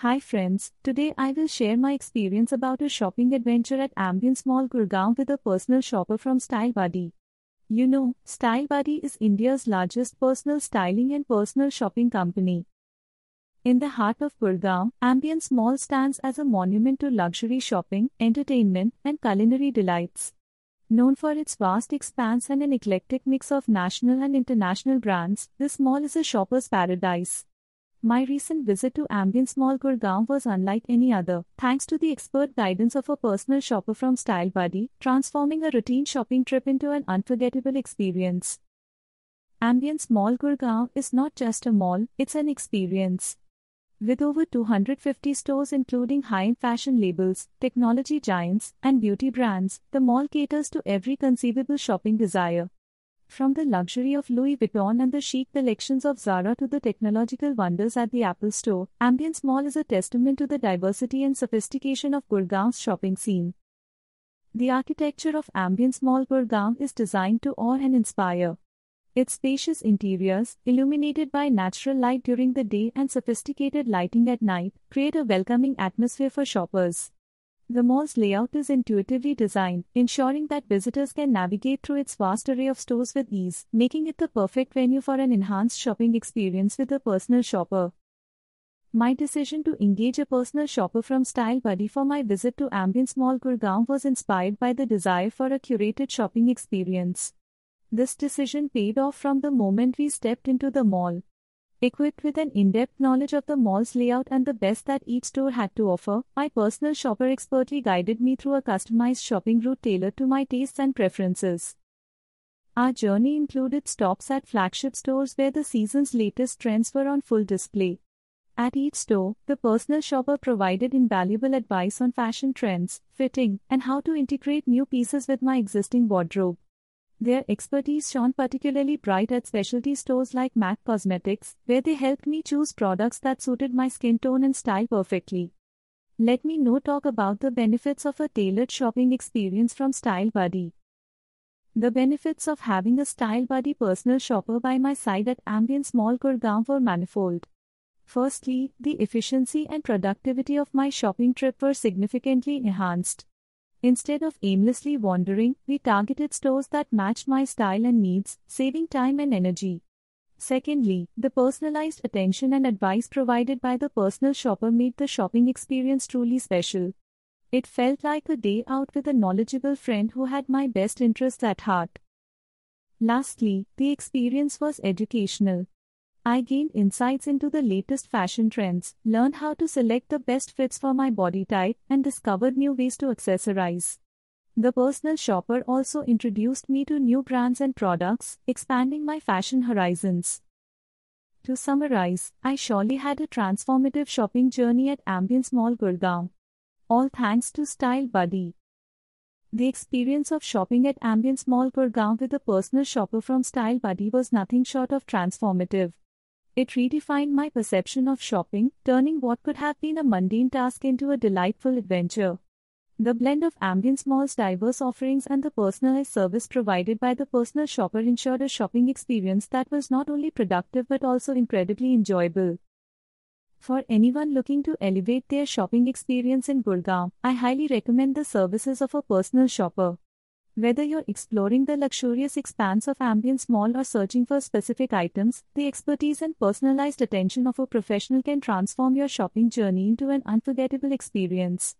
Hi friends, today I will share my experience about a shopping adventure at Ambience Mall Gurgaon with a personal shopper from Style Buddy. You know, Style Buddy is India's largest personal styling and personal shopping company. In the heart of Gurgaon, Ambience Mall stands as a monument to luxury shopping, entertainment, and culinary delights. Known for its vast expanse and an eclectic mix of national and international brands, this mall is a shopper's paradise. My recent visit to Ambience Mall Gurgaon was unlike any other, thanks to the expert guidance of a personal shopper from Style Buddy, transforming a routine shopping trip into an unforgettable experience. Ambience Mall Gurgaon is not just a mall, it's an experience. With over 250 stores including high-end fashion labels, technology giants, and beauty brands, the mall caters to every conceivable shopping desire. From the luxury of Louis Vuitton and the chic collections of Zara to the technological wonders at the Apple Store, Ambience Mall is a testament to the diversity and sophistication of Gurgaon's shopping scene. The architecture of Ambience Mall Gurgaon is designed to awe and inspire. Its spacious interiors, illuminated by natural light during the day and sophisticated lighting at night, create a welcoming atmosphere for shoppers. The mall's layout is intuitively designed, ensuring that visitors can navigate through its vast array of stores with ease, making it the perfect venue for an enhanced shopping experience with a personal shopper. My decision to engage a personal shopper from Style Buddy for my visit to Ambience Mall Gurgaon was inspired by the desire for a curated shopping experience. This decision paid off from the moment we stepped into the mall. Equipped with an in depth knowledge of the mall's layout and the best that each store had to offer, my personal shopper expertly guided me through a customized shopping route tailored to my tastes and preferences. Our journey included stops at flagship stores where the season's latest trends were on full display. At each store, the personal shopper provided invaluable advice on fashion trends, fitting, and how to integrate new pieces with my existing wardrobe. Their expertise shone particularly bright at specialty stores like MAC Cosmetics, where they helped me choose products that suited my skin tone and style perfectly. Let me now talk about the benefits of a tailored shopping experience from Style Buddy. The benefits of having a Style Buddy personal shopper by my side at Ambience Mall Gurgaon were manifold. Firstly, the efficiency and productivity of my shopping trip were significantly enhanced. Instead of aimlessly wandering, we targeted stores that matched my style and needs, saving time and energy. Secondly, the personalized attention and advice provided by the personal shopper made the shopping experience truly special. It felt like a day out with a knowledgeable friend who had my best interests at heart. Lastly, the experience was educational. I gained insights into the latest fashion trends, learned how to select the best fits for my body type, and discovered new ways to accessorize. The personal shopper also introduced me to new brands and products, expanding my fashion horizons. To summarize, I surely had a transformative shopping journey at Ambience Mall Gurgaon. All thanks to Style Buddy. The experience of shopping at Ambience Mall Gurgaon with a personal shopper from Style Buddy was nothing short of transformative. It redefined my perception of shopping, turning what could have been a mundane task into a delightful adventure. The blend of Ambience Mall's diverse offerings and the personalized service provided by the personal shopper ensured a shopping experience that was not only productive but also incredibly enjoyable. For anyone looking to elevate their shopping experience in Gurgaon, I highly recommend the services of a personal shopper. Whether you're exploring the luxurious expanse of Ambience Mall or searching for specific items, the expertise and personalized attention of a professional can transform your shopping journey into an unforgettable experience.